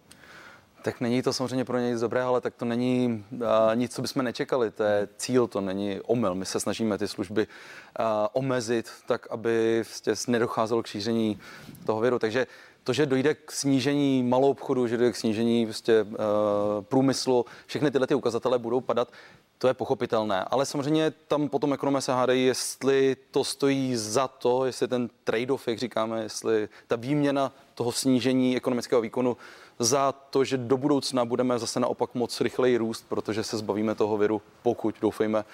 Tak není to samozřejmě pro ně nic dobré, ale tak to není uh, nic, co bychom nečekali. To je cíl, to není omyl. My se snažíme ty služby uh, omezit tak, aby vlastně nedocházelo k šíření toho viru. Takže to, že dojde k snížení malou obchodu, že dojde k snížení vlastně, uh, průmyslu, všechny tyhle ty ukazatele budou padat, to je pochopitelné. Ale samozřejmě tam potom ekonomé se hádají, jestli to stojí za to, jestli ten trade-off, jak říkáme, jestli ta výměna toho snížení ekonomického výkonu za to, že do budoucna budeme zase naopak moc rychleji růst, protože se zbavíme toho viru, pokud doufejme,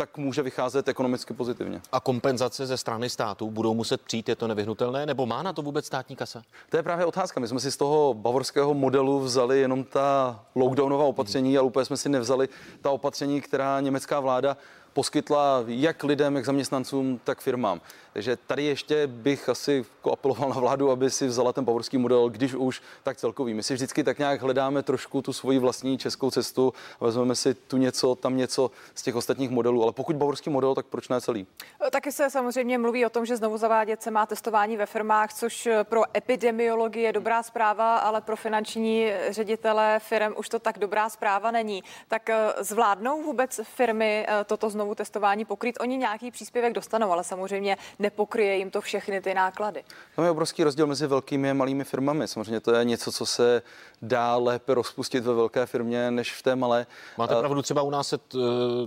tak může vycházet ekonomicky pozitivně. A kompenzace ze strany státu budou muset přijít, je to nevyhnutelné, nebo má na to vůbec státní kasa? To je právě otázka. My jsme si z toho bavorského modelu vzali jenom ta lockdownová opatření, ale úplně jsme si nevzali ta opatření, která německá vláda poskytla jak lidem, jak zaměstnancům, tak firmám. Takže tady ještě bych asi apeloval na vládu, aby si vzala ten bavorský model, když už, tak celkový. My si vždycky tak nějak hledáme trošku tu svoji vlastní českou cestu, vezmeme si tu něco, tam něco z těch ostatních modelů, ale pokud bavorský model, tak proč ne celý? Taky se samozřejmě mluví o tom, že znovu zavádět se má testování ve firmách, což pro epidemiologii je dobrá zpráva, ale pro finanční ředitele firm už to tak dobrá zpráva není. Tak eh, zvládnou vůbec firmy eh, toto znovu testování pokrýt? Oni nějaký příspěvek dostanou, ale samozřejmě nepokryje jim to všechny ty náklady. Tam je obrovský rozdíl mezi velkými a malými firmami. Samozřejmě to je něco, co se dá lépe rozpustit ve velké firmě než v té malé. Máte pravdu, třeba u nás se t-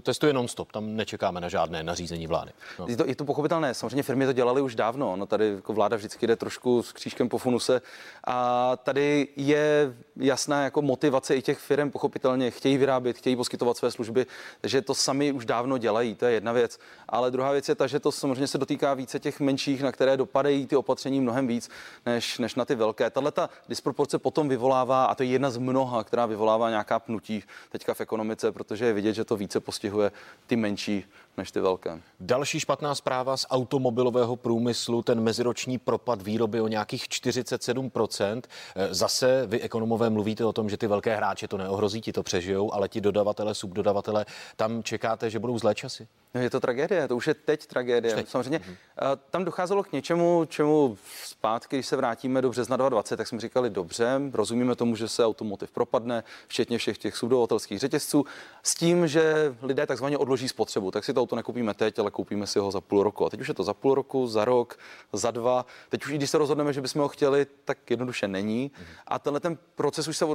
testuje nonstop, tam nečekáme na žádné nařízení vlády. No. Je, to, je to pochopitelné, samozřejmě firmy to dělaly už dávno, no tady jako vláda vždycky jde trošku s křížkem po funuse a tady je jasná jako motivace i těch firm, pochopitelně chtějí vyrábět, chtějí poskytovat své služby, takže to sami už dávno dělají, to je jedna věc. Ale druhá věc je ta, že to samozřejmě se dotýká více těch menších, na které dopadají ty opatření mnohem víc než, než na ty velké. Tahle ta disproporce potom vyvolává, a to je jedna z mnoha, která vyvolává nějaká pnutí teďka v ekonomice, protože je vidět, že to více postihuje ty menší než ty velké. Další špatná zpráva z automobilového průmyslu, ten meziroční propad výroby o nějakých 47%. Zase vy ekonomové mluvíte o tom, že ty velké hráče to neohrozí, ti to přežijou, ale ti dodavatele, subdodavatele, tam čekáte, že budou zlé časy? No je to tragédie, to už je teď tragédie. Teď. Samozřejmě mm-hmm. tam docházelo k něčemu, čemu zpátky, když se vrátíme do března 2020, tak jsme říkali dobře, rozumíme tomu, že se automotiv propadne, včetně všech těch subdodavatelských řetězců, s tím, že lidé takzvaně odloží spotřebu, tak si to auto nekoupíme teď, ale koupíme si ho za půl roku. A teď už je to za půl roku, za rok, za dva. Teď už i když se rozhodneme, že bychom ho chtěli, tak jednoduše není. Mm-hmm. A tenhle ten proces už se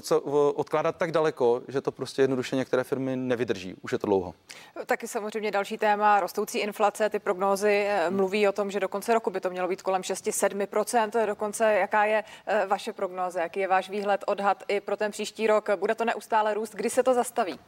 odkládá tak daleko, že to prostě jednoduše některé firmy nevydrží. Už je to dlouho. Taky samozřejmě další téma rostoucí inflace. Ty prognózy eh, mluví o tom, že do konce roku by to mělo být kolem 6-7%. Dokonce jaká je eh, vaše prognóza? Jaký je váš výhled, odhad i pro ten příští rok? Bude to neustále růst? Kdy se to zastaví?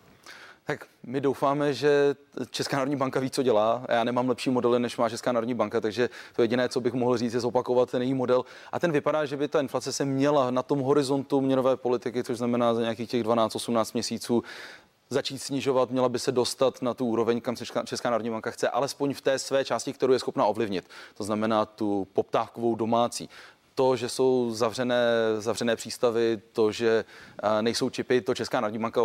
Tak my doufáme, že Česká národní banka ví, co dělá. Já nemám lepší modely, než má Česká národní banka, takže to jediné, co bych mohl říct, je zopakovat ten její model. A ten vypadá, že by ta inflace se měla na tom horizontu měnové politiky, což znamená za nějakých těch 12-18 měsíců, začít snižovat, měla by se dostat na tu úroveň, kam Česká, Česká národní banka chce, alespoň v té své části, kterou je schopna ovlivnit. To znamená tu poptávkovou domácí to, že jsou zavřené, zavřené přístavy, to, že nejsou čipy, to Česká národní banka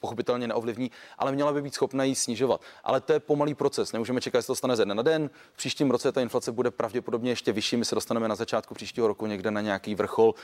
pochopitelně neovlivní, ale měla by být schopna ji snižovat. Ale to je pomalý proces, nemůžeme čekat, že to stane ze dne na den. V příštím roce ta inflace bude pravděpodobně ještě vyšší, my se dostaneme na začátku příštího roku někde na nějaký vrchol.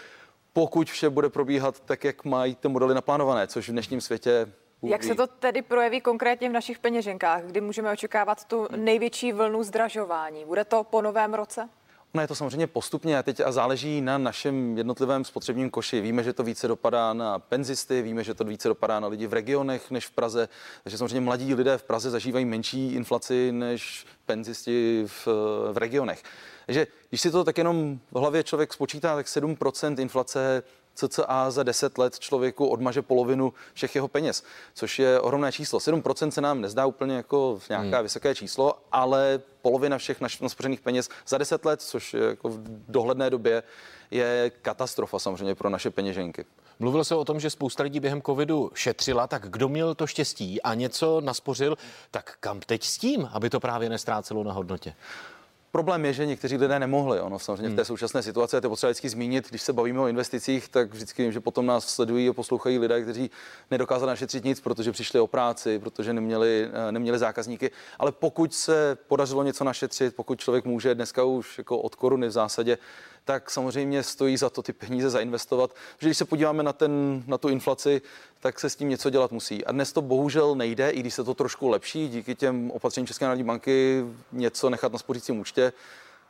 Pokud vše bude probíhat tak, jak mají ty modely naplánované, což v dnešním světě jak se to tedy projeví konkrétně v našich peněženkách, kdy můžeme očekávat tu největší vlnu zdražování? Bude to po novém roce? No je to samozřejmě postupně a teď a záleží na našem jednotlivém spotřebním koši. Víme, že to více dopadá na penzisty, víme, že to více dopadá na lidi v regionech než v Praze, takže samozřejmě mladí lidé v Praze zažívají menší inflaci než penzisti v, v regionech. Takže když si to tak jenom v hlavě člověk spočítá, tak 7% inflace cca za 10 let člověku odmaže polovinu všech jeho peněz, což je ohromné číslo. 7% se nám nezdá úplně jako nějaká hmm. vysoké číslo, ale polovina všech našich naspořených peněz za 10 let, což je jako v dohledné době je katastrofa samozřejmě pro naše peněženky. Mluvil se o tom, že spousta lidí během covidu šetřila, tak kdo měl to štěstí a něco naspořil, tak kam teď s tím, aby to právě nestrácelo na hodnotě? Problém je, že někteří lidé nemohli. Ono samozřejmě v té hmm. současné situaci, to potřeba vždycky zmínit, když se bavíme o investicích, tak vždycky vím, že potom nás sledují a poslouchají lidé, kteří nedokázali našetřit nic, protože přišli o práci, protože neměli, eh, neměli zákazníky. Ale pokud se podařilo něco našetřit, pokud člověk může dneska už jako od koruny v zásadě tak samozřejmě stojí za to ty peníze zainvestovat. Protože když se podíváme na, ten, na tu inflaci, tak se s tím něco dělat musí. A dnes to bohužel nejde, i když se to trošku lepší, díky těm opatřením České národní banky něco nechat na spořícím účtě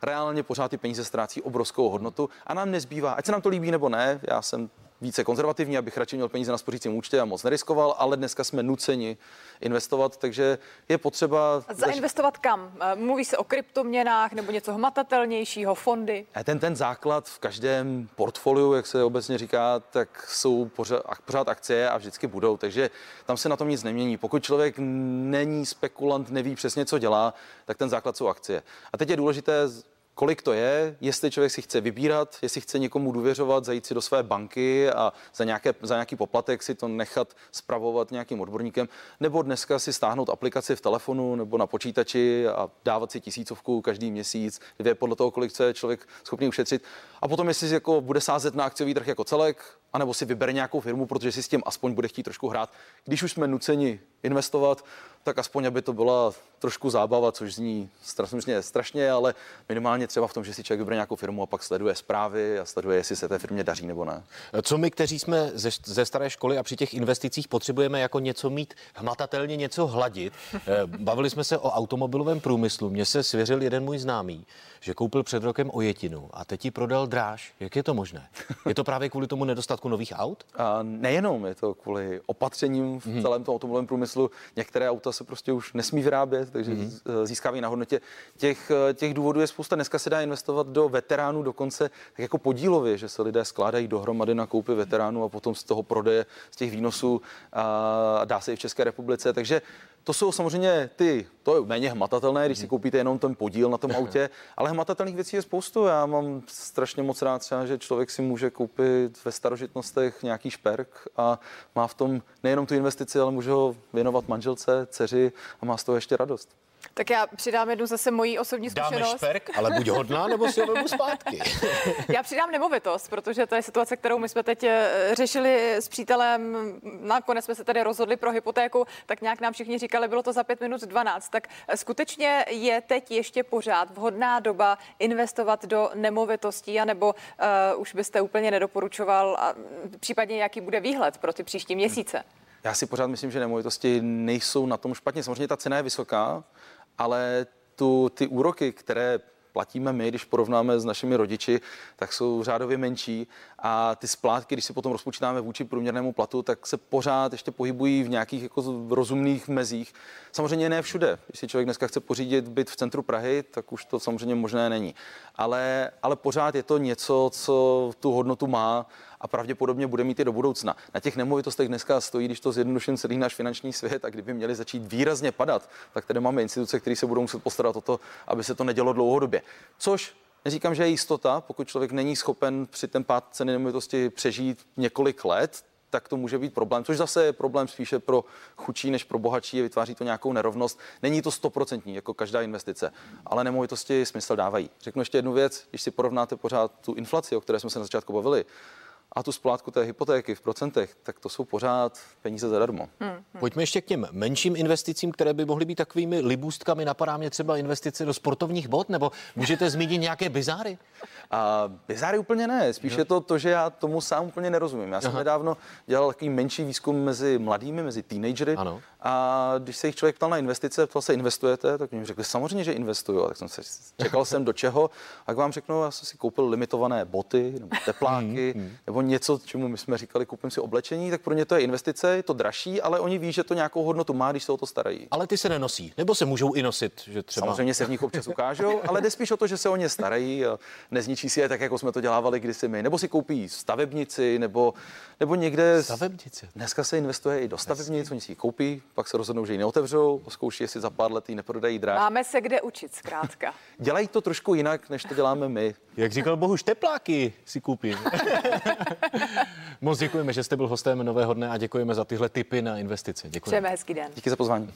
reálně pořád ty peníze ztrácí obrovskou hodnotu a nám nezbývá, ať se nám to líbí nebo ne, já jsem více konzervativní, abych radši měl peníze na spořícím účtě a moc neriskoval, ale dneska jsme nuceni investovat, takže je potřeba... Zainvestovat kam? Eh, mluví se o kryptoměnách nebo něco hmatatelnějšího, fondy? A ten, ten základ v každém portfoliu, jak se obecně říká, tak jsou pořád, pořád akcie a vždycky budou, takže tam se na tom nic nemění. Pokud člověk není spekulant, neví přesně, co dělá, tak ten základ jsou akcie. A teď je důležité kolik to je, jestli člověk si chce vybírat, jestli chce někomu důvěřovat, zajít si do své banky a za, nějaké, za nějaký poplatek si to nechat spravovat nějakým odborníkem, nebo dneska si stáhnout aplikaci v telefonu nebo na počítači a dávat si tisícovku každý měsíc, dvě podle toho, kolik chce člověk schopný ušetřit. A potom, jestli jako bude sázet na akciový trh jako celek, anebo si vybere nějakou firmu, protože si s tím aspoň bude chtít trošku hrát. Když už jsme nuceni investovat, tak aspoň, aby to byla trošku zábava, což zní strašně, strašně, ale minimálně třeba v tom, že si člověk vybere nějakou firmu a pak sleduje zprávy a sleduje, jestli se té firmě daří nebo ne. Co my, kteří jsme ze, ze staré školy a při těch investicích potřebujeme jako něco mít hmatatelně, něco hladit. Eh, bavili jsme se o automobilovém průmyslu. Mně se svěřil jeden můj známý, že koupil před rokem ojetinu a teď ji prodal dráž. Jak je to možné? Je to právě kvůli tomu nedostatku nových aut? A nejenom, je to kvůli opatřením v celém tom automobilovém průmyslu. Některé auta se prostě už nesmí vyrábět, takže mm-hmm. získávají na hodnotě. Těch, eh, těch důvodů je spousta. Dneska se dá investovat do veteránů dokonce tak jako podílově, že se lidé skládají dohromady na koupy veteránů a potom z toho prodeje, z těch výnosů a dá se i v České republice. Takže to jsou samozřejmě ty, to je méně hmatatelné, když si mhm. koupíte jenom ten podíl na tom autě, ale hmatatelných věcí je spoustu. Já mám strašně moc rád třeba, že člověk si může koupit ve starožitnostech nějaký šperk a má v tom nejenom tu investici, ale může ho věnovat manželce, dceři a má z toho ještě radost. Tak já přidám jednu zase mojí osobní zkušenost. Dáme šperk, ale buď hodná, nebo si ho zpátky. já přidám nemovitost, protože to je situace, kterou my jsme teď eh, řešili s přítelem. Nakonec jsme se tady rozhodli pro hypotéku, tak nějak nám všichni říkali, bylo to za 5 minut 12. Tak eh, skutečně je teď ještě pořád vhodná doba investovat do nemovitostí, anebo uh, už byste úplně nedoporučoval, a případně jaký bude výhled pro ty příští měsíce? Já si pořád myslím, že nemovitosti nejsou na tom špatně. Samozřejmě ta cena je vysoká, ale tu, ty úroky, které platíme my, když porovnáme s našimi rodiči, tak jsou řádově menší a ty splátky, když si potom rozpočítáme vůči průměrnému platu, tak se pořád ještě pohybují v nějakých jako rozumných mezích. Samozřejmě ne všude. Když si člověk dneska chce pořídit byt v centru Prahy, tak už to samozřejmě možné není. Ale, ale pořád je to něco, co tu hodnotu má a pravděpodobně bude mít i do budoucna. Na těch nemovitostech dneska stojí, když to zjednoduším celý náš finanční svět a kdyby měli začít výrazně padat, tak tady máme instituce, které se budou muset postarat o to, aby se to nedělo dlouhodobě. Což Neříkám, že je jistota, pokud člověk není schopen při ten pád ceny nemovitosti přežít několik let, tak to může být problém, což zase je problém spíše pro chudší než pro bohatší, vytváří to nějakou nerovnost. Není to stoprocentní, jako každá investice, ale nemovitosti smysl dávají. Řeknu ještě jednu věc, když si porovnáte pořád tu inflaci, o které jsme se na začátku bavili, a tu splátku té hypotéky v procentech, tak to jsou pořád peníze zadarmo. Hmm, hmm. Pojďme ještě k těm menším investicím, které by mohly být takovými libůstkami. Napadá mě třeba investice do sportovních bod, nebo můžete zmínit nějaké bizáry? A bizáry úplně ne, spíš je to to, že já tomu sám úplně nerozumím. Já jsem Aha. nedávno dělal takový menší výzkum mezi mladými, mezi teenagery. Ano. A když se jich člověk ptal na investice, ptal se investujete, tak mi řekli samozřejmě, že investuju. Tak jsem se čekal jsem do čeho. A jak vám řeknu, já jsem si koupil limitované boty nebo tepláky hmm, hmm. nebo něco, čemu my jsme říkali, koupím si oblečení, tak pro ně to je investice, je to dražší, ale oni ví, že to nějakou hodnotu má, když se o to starají. Ale ty se nenosí, nebo se můžou i nosit, že třeba. Samozřejmě se v nich občas ukážou, ale jde spíš o to, že se o ně starají a nezničí si je tak, jako jsme to dělávali kdysi my. Nebo si koupí stavebnici, nebo, nebo někde. Stavebnici. Dneska se investuje i do stavebnic, oni si ji koupí, pak se rozhodnou, že ji neotevřou, zkouší, jestli za pár let ji neprodají dráž. Máme se kde učit, zkrátka. Dělají to trošku jinak, než to děláme my. Jak říkal Bohuž, tepláky si koupím. Moc děkujeme, že jste byl hostem Nového dne a děkujeme za tyhle tipy na investice. Děkujeme. Přejeme hezký den. Díky za pozvání.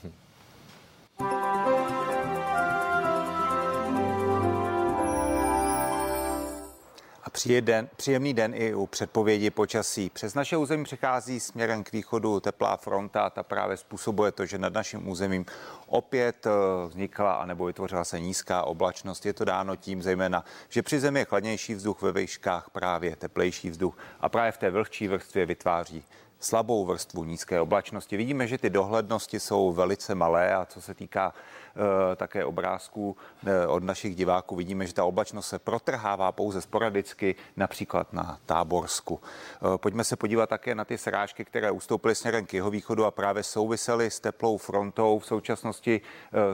Přijeden, příjemný den i u předpovědi počasí. Přes naše území přechází směrem k východu teplá fronta a ta právě způsobuje to, že nad naším územím opět eh, vznikla anebo vytvořila se nízká oblačnost. Je to dáno tím zejména, že při zemi je chladnější vzduch, ve výškách právě teplejší vzduch a právě v té vlhčí vrstvě vytváří slabou vrstvu nízké oblačnosti. Vidíme, že ty dohlednosti jsou velice malé a co se týká Eh, také obrázků eh, od našich diváků vidíme, že ta oblačnost se protrhává pouze sporadicky, například na Táborsku. Eh, pojďme se podívat také na ty srážky, které ustoupily směrem k jeho východu a právě souvisely s teplou frontou. V současnosti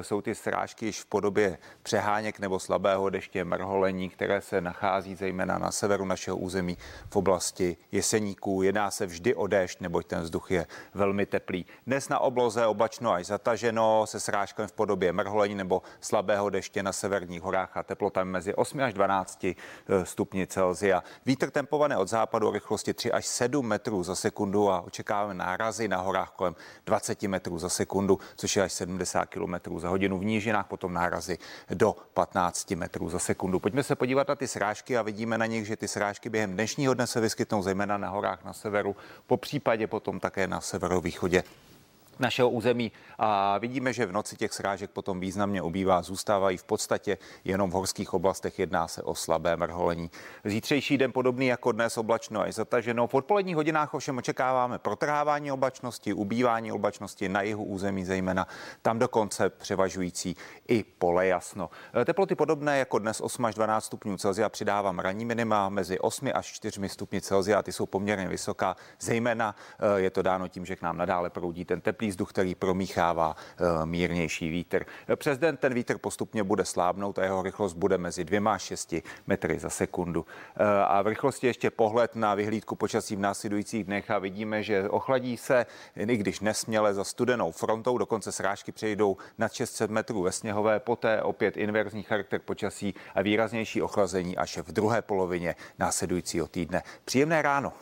jsou ty srážky již v podobě přeháněk nebo slabého deště, mrholení, které se nachází zejména na severu našeho území v oblasti Jeseníků. Jedná se vždy o déšť déšť, neboť ten vzduch je velmi teplý. Dnes na obloze oblačno až zataženo se srážkem v podobě mrholení nebo slabého deště na severních horách a teplota mezi 8 až 12 eh, stupni Celsia. Vítr tempované od západu o rychlosti 3 až 7 metrů za sekundu a očekáváme nárazy na horách kolem 20 metrů za sekundu, což je až 70 km za hodinu. V nížinách potom nárazy do 15 metrů za sekundu. Pojďme se podívat na ty srážky a vidíme na nich, že ty srážky během dnešního dne se vyskytnou zejména na horách na severu, po případě potom také na severovýchodě našeho území a vidíme, že v noci těch srážek potom významně ubývá, zůstávají v podstatě jenom v horských oblastech, jedná se o slabé mrholení. Zítřejší den podobný jako dnes oblačno a zataženo. V odpoledních hodinách ovšem očekáváme protrhávání oblačnosti, ubývání oblačnosti na jihu území, zejména tam dokonce převažující i pole jasno. Teploty podobné jako dnes 8 až 12 stupňů Celsia přidávám ranní minima mezi 8 až 4 stupni Celsia, ty jsou poměrně vysoká, zejména eh, je to dáno tím, že k nám nadále proudí ten teplý teplý vzduch, který promíchává eh, mírnější vítr. Přes den ten vítr postupně bude slábnout a jeho rychlost bude mezi dvěma a šesti metry za sekundu. Eh, a v rychlosti ještě pohled na vyhlídku počasí v následujících dnech a vidíme, že ochladí se, i když nesměle za studenou frontou, dokonce srážky přejdou nad 600 metrů ve sněhové, poté opět inverzní charakter počasí a výraznější ochlazení až v druhé polovině následujícího týdne. Příjemné ráno.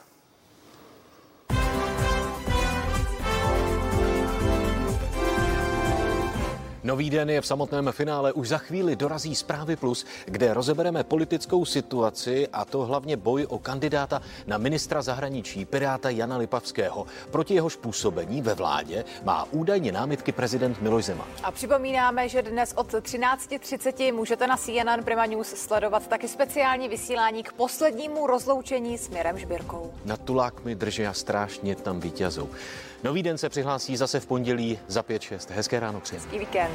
Nový den je v samotném finále. Už za chvíli dorazí Zprávy Plus, kde rozebereme politickou situaci a to hlavně boj o kandidáta na ministra zahraničí Piráta Jana Lipavského. Proti jeho působení ve vládě má údajně námitky prezident Miloš Zeman. A připomínáme, že dnes od 13.30 můžete na CNN Prima News sledovat taky speciální vysílání k poslednímu rozloučení s Mirem Žbírkou. Na tulák mi drží a strášně tam vítězou. Nový den se přihlásí zase v pondělí za 5-6. Hezké ráno přeji. Hezký víkend.